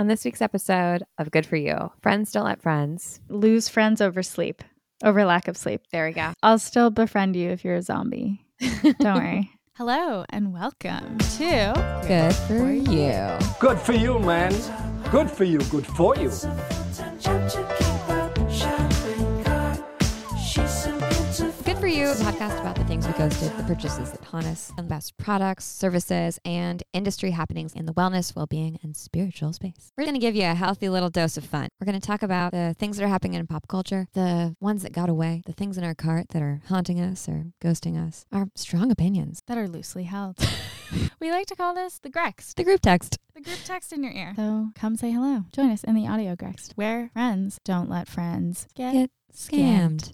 On this week's episode of Good For You, friends don't let friends. Lose friends over sleep, over lack of sleep. There we go. I'll still befriend you if you're a zombie. Don't worry. Hello and welcome to Good For You. Good for you, man. Good for you. Good for you. You, a podcast about the things we ghosted, the purchases that haunt us, and the best products, services, and industry happenings in the wellness, well being, and spiritual space. We're going to give you a healthy little dose of fun. We're going to talk about the things that are happening in pop culture, the ones that got away, the things in our cart that are haunting us or ghosting us, our strong opinions, that are loosely held. we like to call this the Grex, the group text. the group text in your ear. So come say hello. Join us in the audio Grex where friends don't let friends get, Get scammed.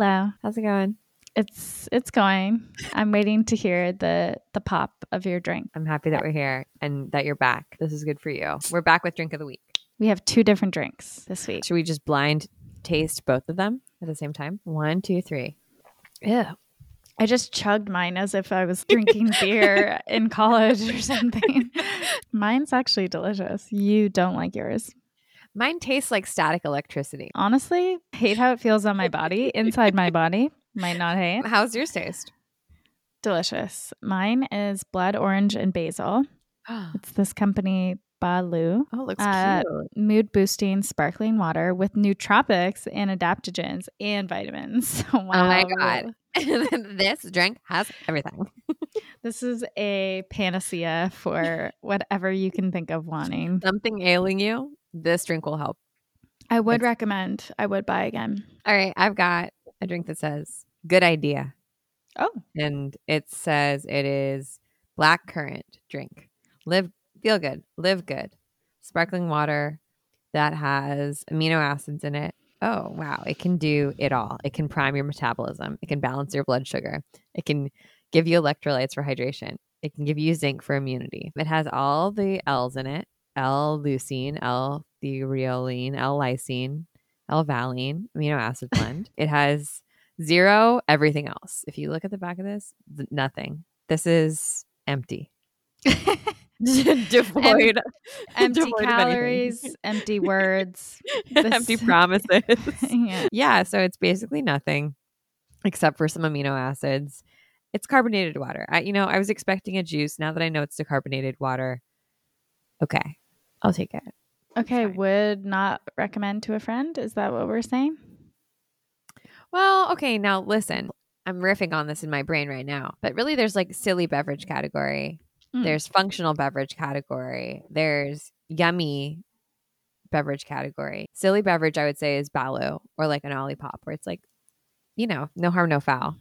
Hello. How's it going? It's it's going. I'm waiting to hear the the pop of your drink. I'm happy that we're here and that you're back. This is good for you. We're back with drink of the week. We have two different drinks this week. Should we just blind taste both of them at the same time? One, two, three. Ew. I just chugged mine as if I was drinking beer in college or something. Mine's actually delicious. You don't like yours. Mine tastes like static electricity. Honestly, hate how it feels on my body, inside my body. Might not hate. How's yours taste? Delicious. Mine is blood orange and basil. It's this company, Baloo. Oh, it looks Uh, cute. Mood boosting sparkling water with nootropics and adaptogens and vitamins. wow. Oh my god. this drink has everything. This is a panacea for whatever you can think of wanting. Something ailing you, this drink will help. I would It's- recommend, I would buy again. All right, I've got a drink that says good idea. Oh, And it says it is black currant drink. Live feel good, live good. Sparkling water that has amino acids in it. Oh, wow. It can do it all. It can prime your metabolism. It can balance your blood sugar. It can give you electrolytes for hydration. It can give you zinc for immunity. It has all the L's in it. L-leucine, L-theoreoline, L-lysine, L-valine amino acid blend. it has zero everything else. If you look at the back of this, th- nothing. This is empty. devoid empty devoid calories, empty words. empty promises. yeah. yeah, so it's basically nothing except for some amino acids. It's carbonated water. I, you know, I was expecting a juice. Now that I know it's decarbonated water, okay, I'll take it. Okay, fine. would not recommend to a friend. Is that what we're saying? Well, okay, now listen. I'm riffing on this in my brain right now, but really, there's like silly beverage category. Mm. There's functional beverage category. There's yummy beverage category. Silly beverage, I would say, is Baloo or like an Olipop, where it's like, you know, no harm, no foul.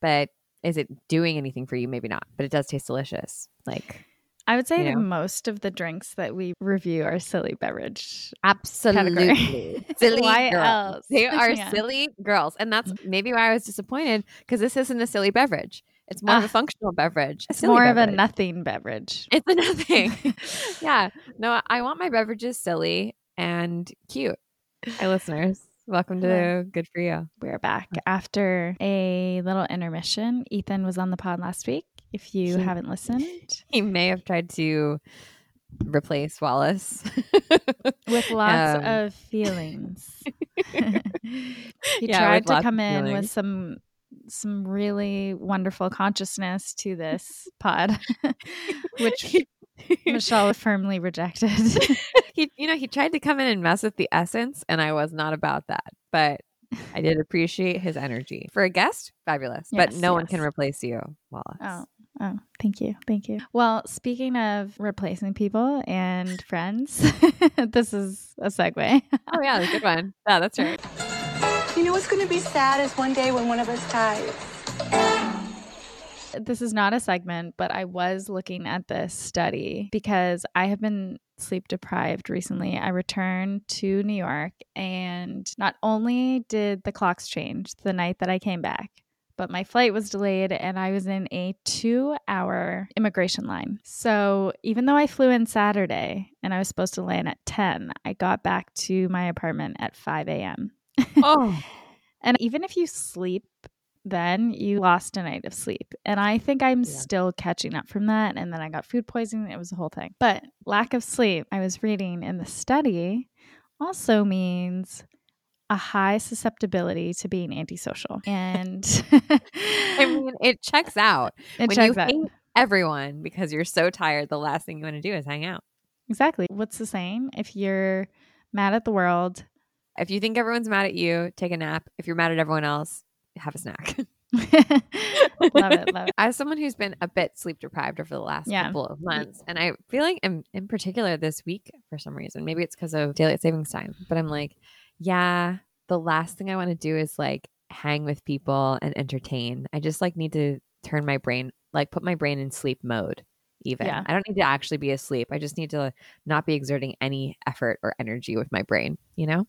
But is it doing anything for you? Maybe not, but it does taste delicious. Like, I would say You that most of the drinks that we review are silly beverage. absolutely silly Why girls. else? They are Yeah. silly girls, and that's mm. maybe why I was disappointed because this isn't a silly beverage. It's more of a functional beverage. It's more of a nothing beverage. It's a nothing. yeah. No, I want my beverages silly and cute. Hi, listeners. Welcome to Good For You. We're back mm. after a little intermission. Ethan was on the pod last week. If you He- haven't listened, He may have tried to replace Wallace. with lots Um, of feelings. he Yeah, tried to come in feelings. with some some really wonderful consciousness to this pod, which Michelle firmly rejected. he, you know, he tried to come in and mess with the essence, and I was not about that. But I did appreciate his energy for a guest. Fabulous, but Yes, no one can replace you, Wallace. oh, oh, thank you, thank you. Well, speaking of replacing people and friends, this is a segue. Oh yeah, good one. Yeah, that's right. You know what's going to be sad is one day when one of us dies. this is not a segment, but I was looking at this study because I have been sleep deprived recently. I returned to New York, and not only did the clocks change the night that I came back, but my flight was delayed and I was in a two hour immigration line. So even though I flew in Saturday and I was supposed to land at 10, I got back to my apartment at 5 a.m. Oh, And even if you sleep, then you lost a night of sleep. And I think I'm Yeah. still catching up from that. And then I got food poisoning. It was a whole thing. But lack of sleep, I was reading in the study, also means a high susceptibility to being antisocial. And I mean, it checks out. it when checks you out. hate everyone because you're so tired, the last thing you want to do is hang out. Exactly. What's the saying? If you're mad at the world, If you think everyone's mad at you, take a nap. If you're mad at everyone else, have a snack. love it, love it. As someone who's been a bit sleep deprived over the last Yeah. couple of months, and I feel like in, in particular this week for some reason, maybe it's because of daylight savings time, but I'm like, yeah, the last thing I want to do is like hang with people and entertain. I just like need to turn my brain, like put my brain in sleep mode. Even Yeah. I don't need to actually be asleep. I just need to not be exerting any effort or energy with my brain. You know?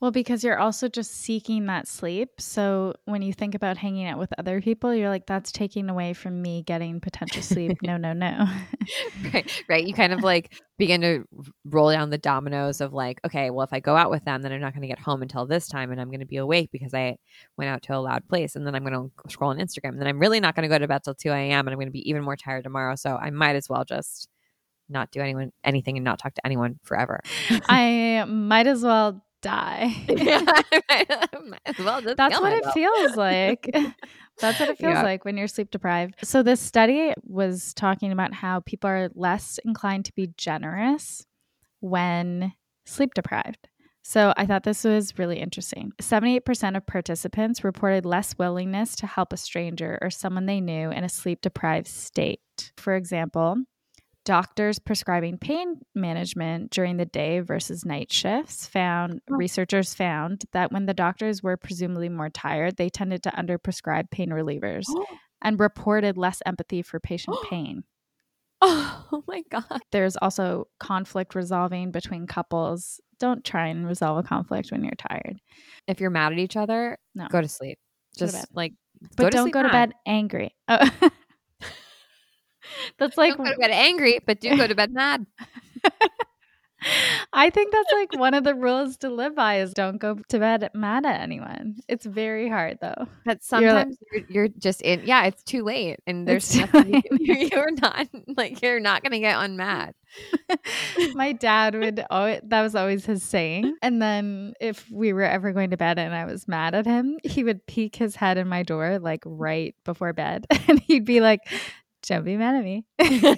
Well, because you're also just seeking that sleep. So when you think about hanging out with other people, you're like, that's taking away from me getting potential sleep. no, no, no. right right you kind of like begin to roll down the dominoes of like okay well if i go out with them then i'm not going to get home until this time and i'm going to be awake because i went out to a loud place and then i'm going to scroll on instagram and then i'm really not going to go to bed till 2 a.m and i'm going to be even more tired tomorrow so i might as well just not do anyone anything and not talk to anyone forever I might as well die. Well That's what it feels like. That's what it feels Yeah. like when you're sleep deprived. So, this study was talking about how people are less inclined to be generous when sleep deprived. So, I thought this was really interesting. 78% of participants reported less willingness to help a stranger or someone they knew in a sleep deprived state. For example, doctors prescribing pain management during the day versus night shifts found Oh. researchers found that when the doctors were presumably more tired they tended to underprescribe pain relievers oh. and reported less empathy for patient pain. Oh my god. There's also conflict resolving between couples. Don't try and resolve a conflict when you're tired. If you're mad at each other No. go to sleep. Go to just like but to don't go to bed angry. oh. that's like don't go to bed angry but do go to bed mad I think that's like one of the rules to live by is don't go to bed mad at anyone. It's very hard though. But You're like- sometimes you're, you're just in. Yeah, it's too late, and there's nothing you, you're not like you're not gonna get unmad. My dad would always, that was always his saying. And then if we were ever going to bed and I was mad at him, he would peek his head in my door like right before bed and he'd be like, Don't be mad at me.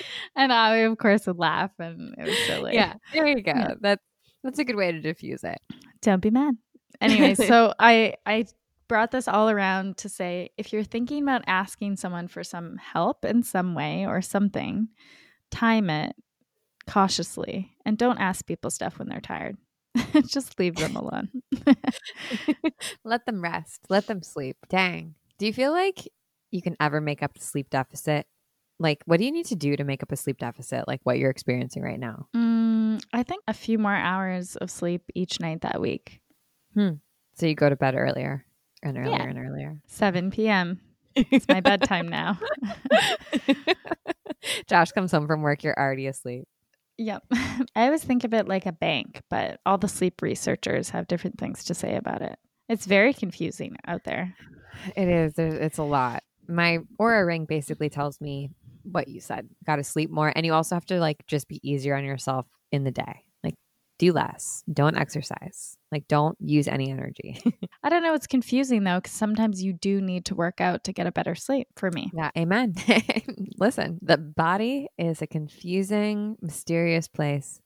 and I, of course, would laugh and it was silly. Yeah, there you go. Yeah. That's that's a good way to diffuse it. don't be mad. Anyway, so I I brought this all around to say if you're thinking about asking someone for some help in some way or something, time it cautiously and don't ask people stuff when they're tired. Just leave them alone. Let them rest. Let them sleep. Dang. Do you feel like you can ever make up the sleep deficit? Like, what do you need to do to make up a sleep deficit? Like what you're experiencing right now? Mm, I think a few more hours of sleep each night that week. So you go to bed earlier and earlier Yeah. and earlier. 7 p.m. It's my bedtime now. Josh comes home from work. You're already asleep. Yep. I always think of it like a bank, but all the sleep researchers have different things to say about it. It's very confusing out there. It is. It's a lot. My Oura ring basically tells me what you said. Got to sleep more, and you also have to like just be easier on yourself in the day. Like do less. Don't exercise. Like don't use any energy. I don't know. It's confusing though, because sometimes you do need to work out to get a better sleep for me. yeah. Amen. Listen, the body is a confusing, mysterious place.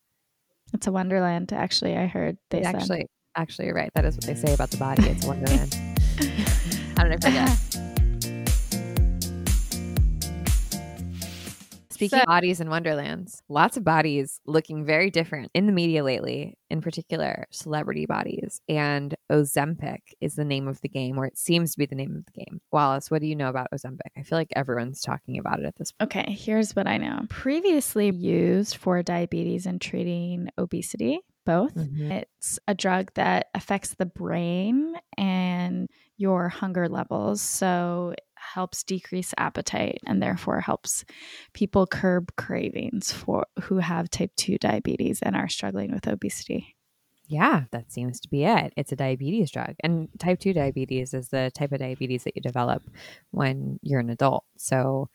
It's a wonderland, actually. I heard they said. actually, actually, you're right. That is what they say about the body. It's a wonderland. How did I forget? Speaking So- of bodies and wonderlands, lots of bodies looking very different in the media lately, in particular celebrity bodies. And Ozempic is the name of the game, or it seems to be the name of the game. Wallace, what do you know about Ozempic? I feel like everyone's talking about it at this point. Okay, here's what I know. Previously used for diabetes and treating obesity, both. Mhm. It's a drug that affects the brain and your hunger levels. So helps decrease appetite and therefore helps people curb cravings for who have type 2 diabetes and are struggling with obesity. Yeah, that seems to be it. It's a diabetes drug. And type 2 diabetes is the type of diabetes that you develop when you're an adult. So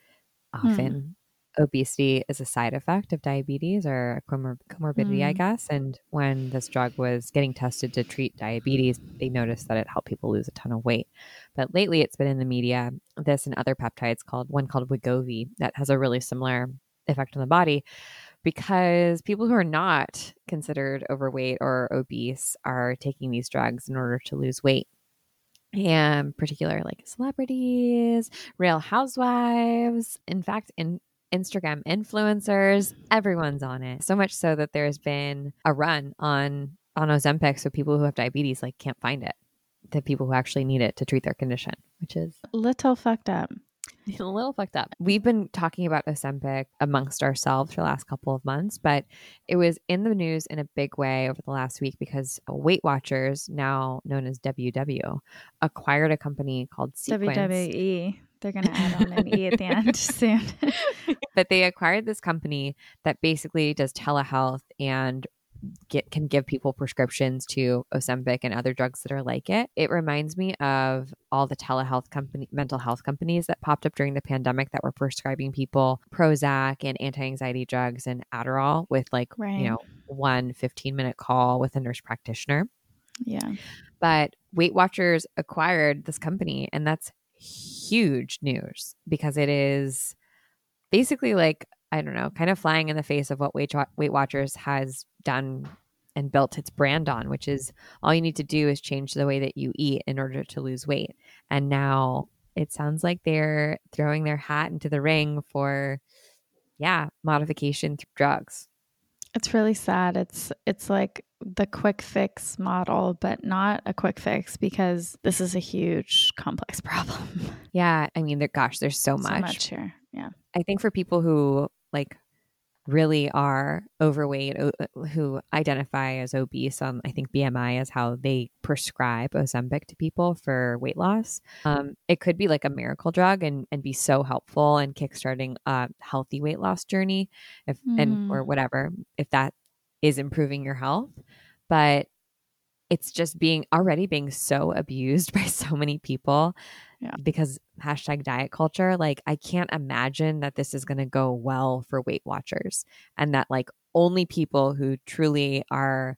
hmm. often obesity is a side effect of diabetes or a comor- comorbidity, I Mm. guess. And when this drug was getting tested to treat diabetes, they noticed that it helped people lose a ton of weight. But lately it's been in the media, this and other peptides called one called Wegovy that has a really similar effect on the body because people who are not considered overweight or obese are taking these drugs in order to lose weight. And particular like celebrities, real housewives, in fact, in Instagram influencers, everyone's on it. So much so that there's been a run on on Ozempic so people who have diabetes like can't find it. The people who actually need it to treat their condition, which is Little fucked up. a little fucked up. We've been talking about Ozempic amongst ourselves for the last couple of months, but it was in the news in a big way over the last week because Weight Watchers, now known as WW, acquired a company called Sequence. WWE. They're going to add on an E at the end soon. but they acquired this company that basically does telehealth and get can give people prescriptions to Ozempic and other drugs that are like it. It reminds me of all the telehealth company mental health companies that popped up during the pandemic that were prescribing people Prozac and anti-anxiety drugs and Adderall with like, Right. you know, one 15 minute call with a nurse practitioner. yeah. But Weight Watchers acquired this company, and that's huge news because it is basically like, I don't know, kind of flying in the face of what Weight Watchers has done and built its brand on, which is all you need to do is change the way that you eat in order to lose weight. And now it sounds like they're throwing their hat into the ring for, yeah, modification through drugs. It's really sad. It's it's like the quick fix model, but not a quick fix because this is a huge complex problem. Yeah. I mean, there, gosh, there's so much. So much here. Yeah. I think for people who like really are overweight, o- uh, who identify as obese, um, I think BMI is how they prescribe Ozempic to people for weight loss. Um, it could be like a miracle drug and and be so helpful in kickstarting a healthy weight loss journey, if and Mm. or whatever, if that is improving your health. But it's just being already being so abused by so many people Yeah. because hashtag diet culture like i can't imagine that this is going to go well for weight watchers and that like only people who truly are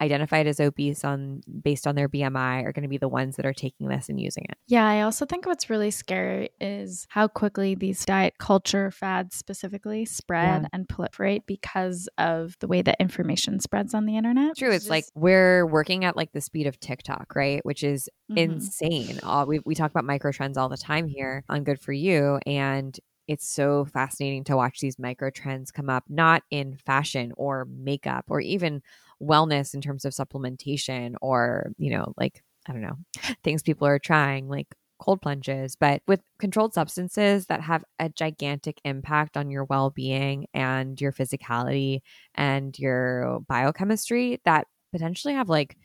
identified as obese on based on their bmi are going to be the ones that are taking this and using it Yeah, I also think what's really scary is how quickly these diet culture fads specifically spread Yeah. and proliferate because of the way that information spreads on the internet. true it's like we're working at like the speed of tiktok right which is Mhm. insane. All we we talk about micro trends all the time here on Good for You, and it's so fascinating to watch these micro trends come up, not in fashion or makeup or even wellness in terms of supplementation or you know like I don't know things people are trying like cold plunges, but with controlled substances that have a gigantic impact on your well being and your physicality and your biochemistry that potentially have like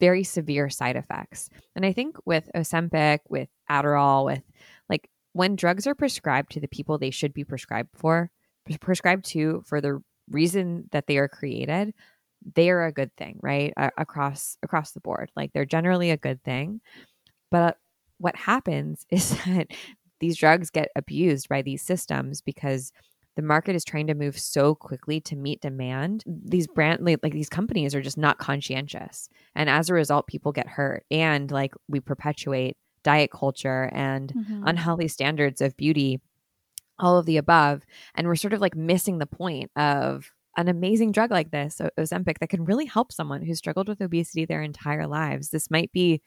very severe side effects. And I think with Ozempic, with Adderall, with like when drugs are prescribed to the people they should be prescribed for, prescribed to for the reason that they are created, they are a good thing, right? A- across across the board. Like they're generally a good thing. But what happens is that these drugs get abused by these systems because the market is trying to move so quickly to meet demand. These brand like, like these companies are just not conscientious. And as a result, people get hurt. And like we perpetuate diet culture and Mhm. unhealthy standards of beauty, all of the above. And we're sort of like missing the point of an amazing drug like this, Ozempic, that can really help someone who's struggled with obesity their entire lives. This might be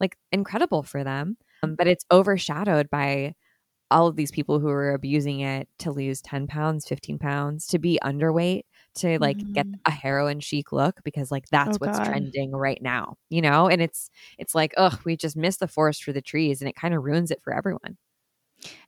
like incredible for them, um, but it's overshadowed by all of these people who are abusing it to lose 10 pounds, 15 pounds, to be underweight, to like get Mhm. a heroin chic look because like that's Oh, what's God. trending right now, you know? And it's it's like, ugh, we just missed the forest for the trees and it kind of ruins it for everyone.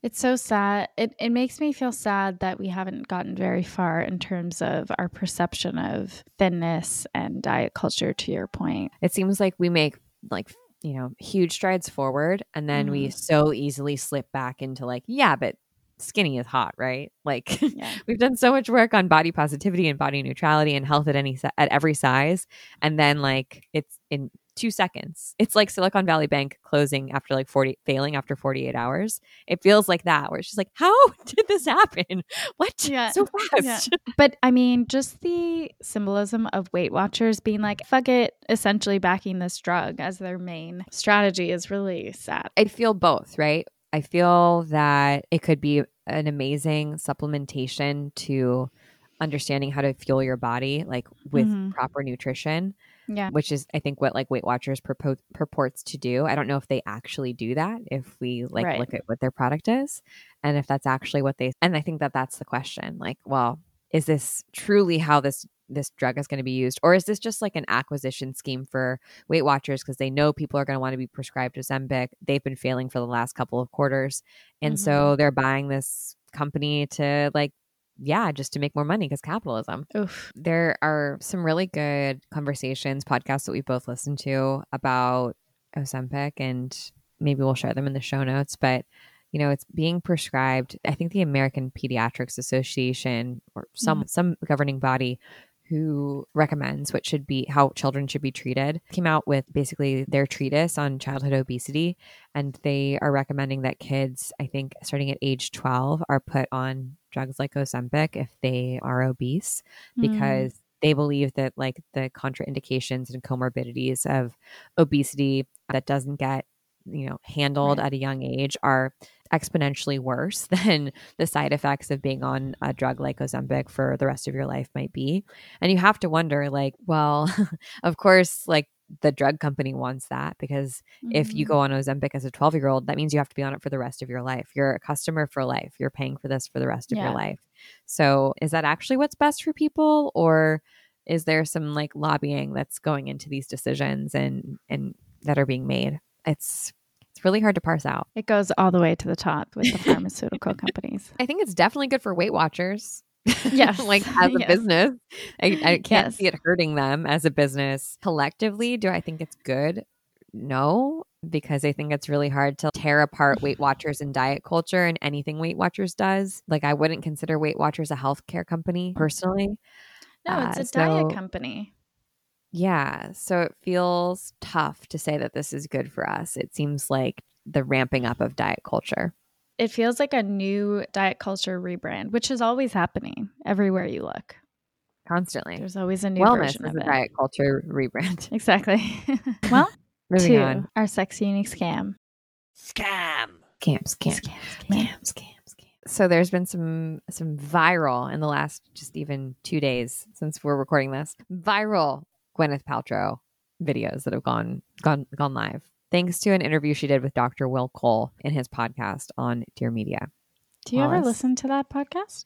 It's so sad. It it makes me feel sad that we haven't gotten very far in terms of our perception of thinness and diet culture to your point. It seems like we make like you know huge strides forward and then we Mhm. so easily slip back into like yeah but skinny is hot right like Yeah. we've done so much work on body positivity and body neutrality and health at any at every size and then like it's in 2 seconds it's like Silicon Valley Bank closing after like 40 failing after 48 hours it feels like that where it's just like how did this happen what Yeah. so fast Yeah. But I mean, just the symbolism of Weight Watchers being like, fuck it, essentially backing this drug as their main strategy is really sad. I feel both, right? I feel that it could be an amazing supplementation to understanding how to fuel your body, like with Mhm. proper nutrition, Yeah. which is, I think, what like Weight Watchers purpo- purports to do. I don't know if they actually do that, if we like Right. look at what their product is, and if that's actually what they. And I think that that's the question. Like, well, is this truly how this this drug is going to be used, or is this just like an acquisition scheme for Weight Watchers because they know people are going to want to be prescribed Ozempic. They've been failing for the last couple of quarters. And Mhm. so they're buying this company to like, yeah, just to make more money because capitalism. Oof. There are some really good conversations, podcasts that we both listened to about Ozempic, and maybe we'll share them in the show notes. But you know, it's being prescribed. I think the American Pediatrics Association or some mm. some governing body who recommends what should be how children should be treated came out with basically their treatise on childhood obesity and they are recommending that kids i think starting at age 12 are put on drugs like ozempic if they are obese Mm. because they believe that like the contraindications and comorbidities of obesity that doesn't get you know handled Right. at a young age are exponentially worse than the side effects of being on a drug like Ozempic for the rest of your life might be. And you have to wonder like, well, of course like the drug company wants that because if you Mhm. go on Ozempic as a 12 year old, that means you have to be on it for the rest of your life. You're a customer for life. You're paying for this for the rest of Yeah. your life. So is that actually what's best for people or is there some like lobbying that's going into these decisions and and that are being made? It's it's really hard to parse out. It goes all the way to the top with the pharmaceutical companies. I think it's definitely good for Weight Watchers. Yes. like as a Yes. business. I, I can't Yes. see it hurting them as a business. Collectively, do I think it's good? No, because I think it's really hard to tear apart Weight Watchers and diet culture and anything Weight Watchers does. Like, I wouldn't consider Weight Watchers a healthcare company personally. No, it's Uh, a diet company. Yeah. So it feels tough to say that this is good for us. It seems like the ramping up of diet culture. It feels like a new diet culture rebrand, which is always happening everywhere you look. Constantly. There's always a new Wellness version is of a it. diet culture rebrand. Exactly. well, Moving to on. our sexy unique scam. Scam. Scam, scam, scam, scam, scam, scam. So there's been some some viral in the last just even two days since we're recording this. Viral Gwyneth Paltrow videos that have gone gone gone live thanks to an interview she did with Dr. Will Cole in his podcast on Dear Media. Do you ever listen to that podcast?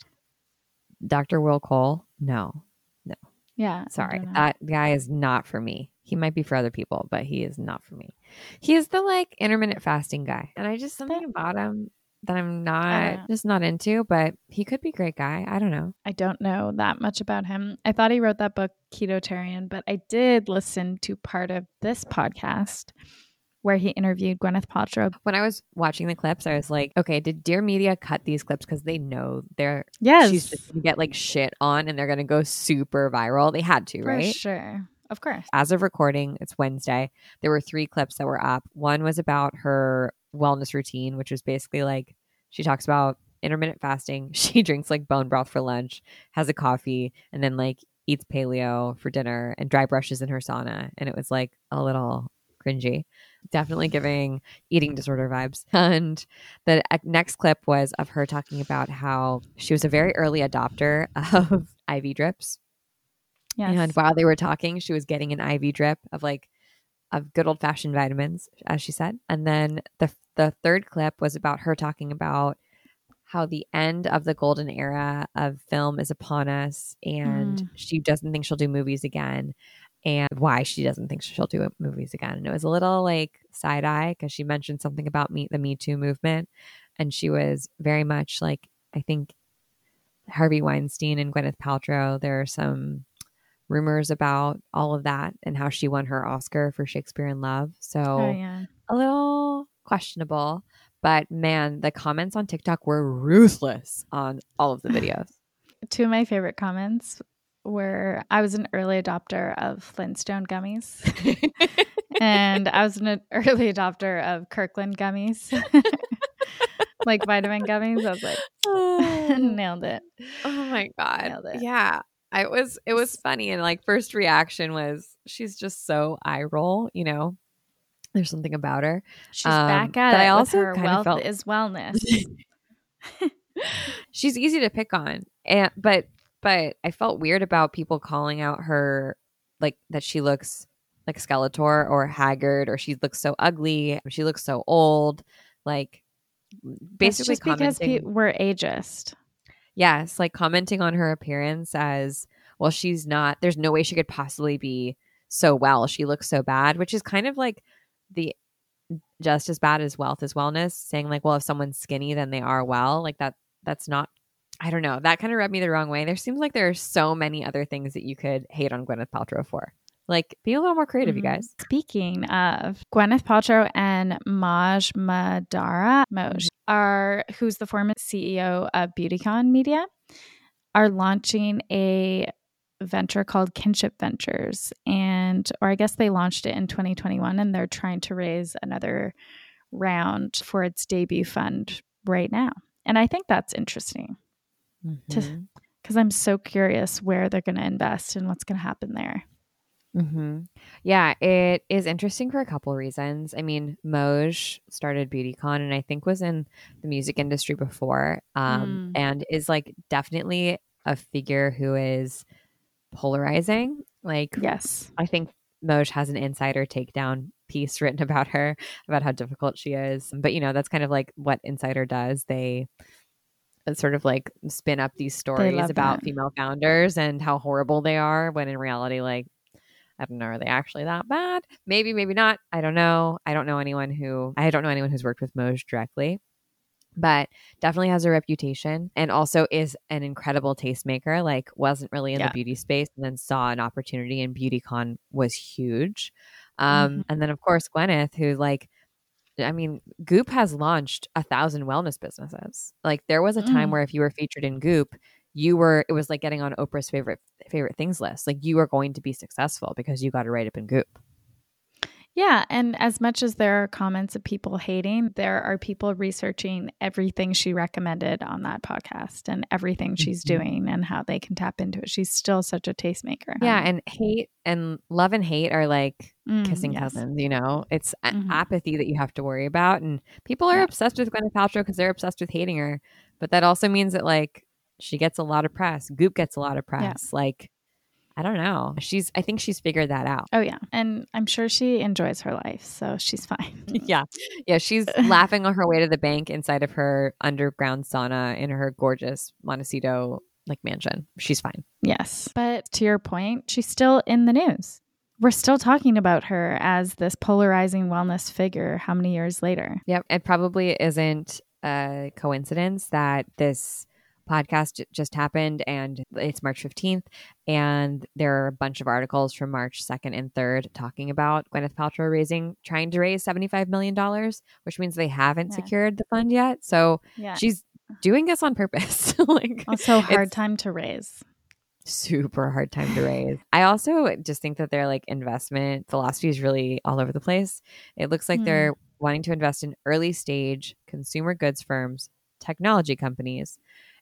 Dr. Will Cole, no, No. Yeah. Sorry, that guy is not for me. He might be for other people, but he is not for me. He is the like intermittent fasting guy, and I just something about him that I'm not uh, just not into. But he could be a great guy. I don't know. I don't know that much about him. I thought he wrote that book, Ketotarian, but I did listen to part of this podcast where he interviewed Gwyneth Paltrow. When I was watching the clips, I was like, okay, did Dear Media cut these clips because they know they're Yes. she's just gonna get like shit on and they're gonna go super viral? They had to, for right? sure. Of course. as of recording, it's Wednesday. There were three clips that were up. One was about her wellness routine, which was basically like she talks about intermittent fasting. She drinks like bone broth for lunch, has a coffee, and then like eats paleo for dinner and dry brushes in her sauna. And it was like a little cringy. Definitely giving eating disorder vibes. And the next clip was of her talking about how she was a very early adopter of IV drips. Yes. And while they were talking, she was getting an IV drip of like of good old fashioned vitamins, as she said. And then the the third clip was about her talking about how the end of the golden era of film is upon us, and Mm. she doesn't think she'll do movies again, and why she doesn't think she'll do movies again. And it was a little like side eye because she mentioned something about me the Me Too movement. and she was very much like I think Harvey Weinstein and Gwyneth Paltrow. There are some rumors about all of that and how she won her Oscar for Shakespeare in Love. So Oh yeah. a little questionable. But man, the comments on TikTok were ruthless on all of the videos. Two of my favorite comments were I was an early adopter of Flintstone gummies. and I was an early adopter of Kirkland gummies. like vitamin gummies. I was like, oh. nailed it. Oh my god. Nailed it. Yeah. I was it was funny and like first reaction was she's just so eye roll, you know. There's something about her. She's Um, back at but it. I also her kind of wealth felt- is wellness. she's easy to pick on. And but but I felt weird about people calling out her like that she looks like Skeletor or haggard or she looks so ugly, she looks so old. Like basically It's just because pe- we're ageist. Yes, like commenting on her appearance as well, she's not, there's no way she could possibly be so well. She looks so bad, which is kind of like the just as bad as wealth as wellness, saying like, well, if someone's skinny, then they are well. Like that, that's not, I don't know. That kind of rubbed me the wrong way. There seems like there are so many other things that you could hate on Gwyneth Paltrow for. Like, be a little more creative, you Mhm. guys. Speaking of Gwyneth Paltrow and Maj Mahdara Moj are who's the former CEO of BeautyCon Media are launching a venture called Kinship Ventures and or I guess they launched it in 2021 and they're trying to raise another round for its debut fund right now. And I think that's interesting because I'm so curious where they're going to invest and what's going to happen there. Hmm Yeah, it is interesting for a couple reasons. I mean, Moj started BeautyCon and I think was in the music industry before, um, and is like definitely a figure who is polarizing. Like, Yes. I think Moj has an insider takedown piece written about her about how difficult she is. But you know, that's kind of like what Insider does. They sort of like spin up these stories about that. female founders and how horrible they are when in reality like I don't know, are they actually that bad? Maybe, maybe not. I don't know. I don't know anyone who I don't know anyone who's worked with Moj directly. But definitely has a reputation and also is an incredible tastemaker. Like wasn't really in Yeah. the beauty space and then saw an opportunity and BeautyCon was huge. Um, Mhm. and then of course Gwyneth, who like I mean, Goop has launched a thousand wellness businesses. Like there was a time Mm. where if you were featured in Goop, you were it was like getting on Oprah's favorite favorite things list. Like you were going to be successful because you got to write up in Goop. Yeah. And as much as there are comments of people hating, there are people researching everything she recommended on that podcast and everything she's Mhm. doing and how they can tap into it. She's still such a tastemaker. Yeah, and hate and love and hate are like Mm, kissing yes. cousins. You know, it's Mhm. apathy that you have to worry about, and people are Yeah. obsessed with Gwyneth Paltrow because they're obsessed with hating her. But that also means that like she gets a lot of press. Goop gets a lot of press. Like I don't know. She's I think she's figured that out. Oh, yeah. And I'm sure she enjoys her life. So she's fine. yeah, yeah. She's laughing on her way to the bank inside of her underground sauna in her gorgeous Montecito like mansion. She's fine. yes. But to your point, she's still in the news. We're still talking about her as this polarizing wellness figure how many years later? Yep. It probably isn't a coincidence that this podcast just happened and it's March 15th. And there are a bunch of articles from March 2nd and 3rd talking about Gwyneth Paltrow raising, trying to raise $75 million, which means they haven't Yeah. secured the fund yet. So Yeah. she's doing this on purpose. like, also hard time to raise. super hard time to raise. I also just think that their like investment philosophy is really all over the place. It looks like Hmm. they're wanting to invest in early stage consumer goods firms, technology companies,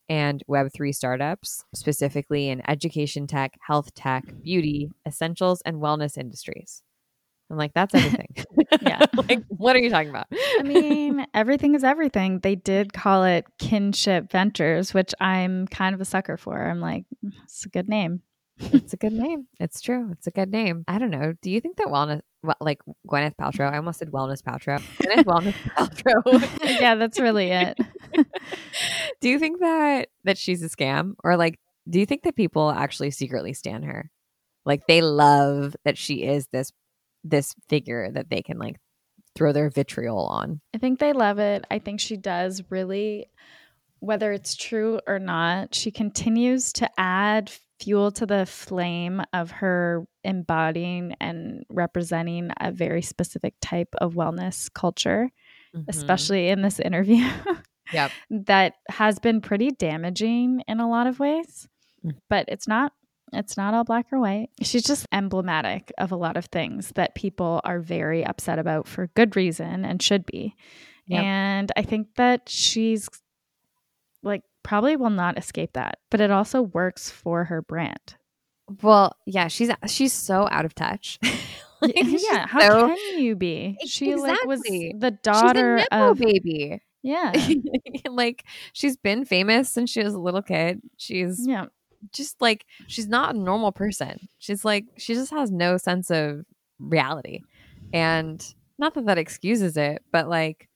and Web3 startups, specifically in education tech, health tech, beauty, essentials, and wellness industries. I'm like, that's everything. Yeah. like, what are you talking about? I mean, everything is everything. They did call it Kinship Ventures, which I'm kind of a sucker for. I'm like, "Mm, it's a good name. It's a good name. It's true. It's a good name. I don't know. Do you think that wellness, well, like Gwyneth Paltrow, I almost said wellness Paltrow, Gwyneth Wellness Paltrow. yeah, that's really it. do you think that that she's a scam, or like, do you think that people actually secretly stand her? Like they love that she is this this figure that they can like throw their vitriol on. I think they love it. I think she does really, whether it's true or not, she continues to add fuel to the flame of her embodying and representing a very specific type of wellness culture, Mm-hmm. especially in this interview. Yep. that has been pretty damaging in a lot of ways. Mm. But it's not it's not all black or white. She's just emblematic of a lot of things that people are very upset about for good reason and should be. Yep. And I think that she's like probably will not escape that, but it also works for her brand. Well, yeah, she's she's so out of touch. Like, yeah, how so- can you be? She like was Exactly. the she's daughter a of baby. yeah, like she's been famous since she was a little kid. She's yeah. just like she's not a normal person. She's like she just has no sense of reality. And not that that excuses it, but like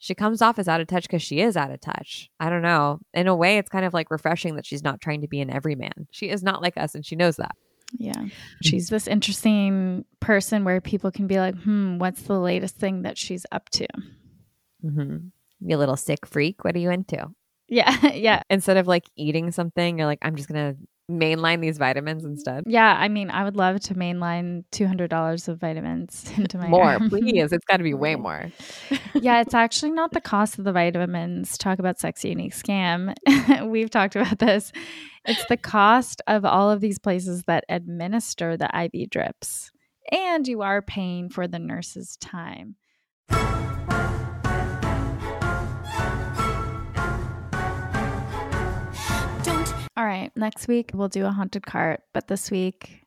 she comes off as out of touch because she is out of touch. I don't know. In a way, it's kind of like refreshing that she's not trying to be an everyman. She is not like us, and she knows that. Yeah. She's this interesting person where people can be like, hmm, what's the latest thing that she's up to? Mm-hmm. You little sick freak. What are you into? Yeah. Yeah. Instead of like eating something, you're like, I'm just gonna mainline these vitamins instead. Yeah. I mean, I would love to mainline $200 of vitamins into my More, arm. please. It's got to be way more. yeah, it's actually not the cost of the vitamins. Talk about sexy unique scam. We've talked about this. It's the cost of all of these places that administer the IV drips. And you are paying for the nurse's time. All right, next week we'll do a haunted cart, but this week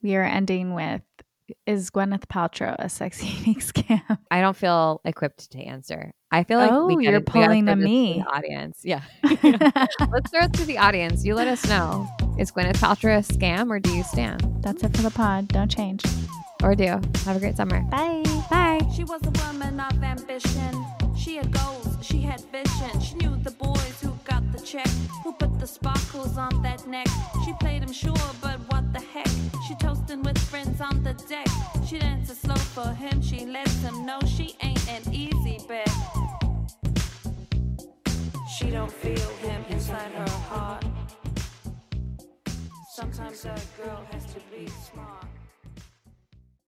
we are ending with is Gwyneth Paltrow a sexy unique scam? I don't feel equipped to answer. I feel like Oh, we you're gotta, we gotta pulling throw a this to me. the audience. Yeah, let's throw it to the audience. You let us know. Is Gwyneth Paltrow a scam or do you stand? That's it for the pod. Don't change. Or do? Have a great summer. Bye. Bye. She was a woman of ambition. She had goals, she had vision. She knew the boys who got the check, who put the sparkles on that neck. She played him sure, but what the heck? She toasting with friends on the deck. She dances slow for him, she lets him know she ain't an easy bet. She don't feel him inside her heart. Sometimes a girl has to be smart.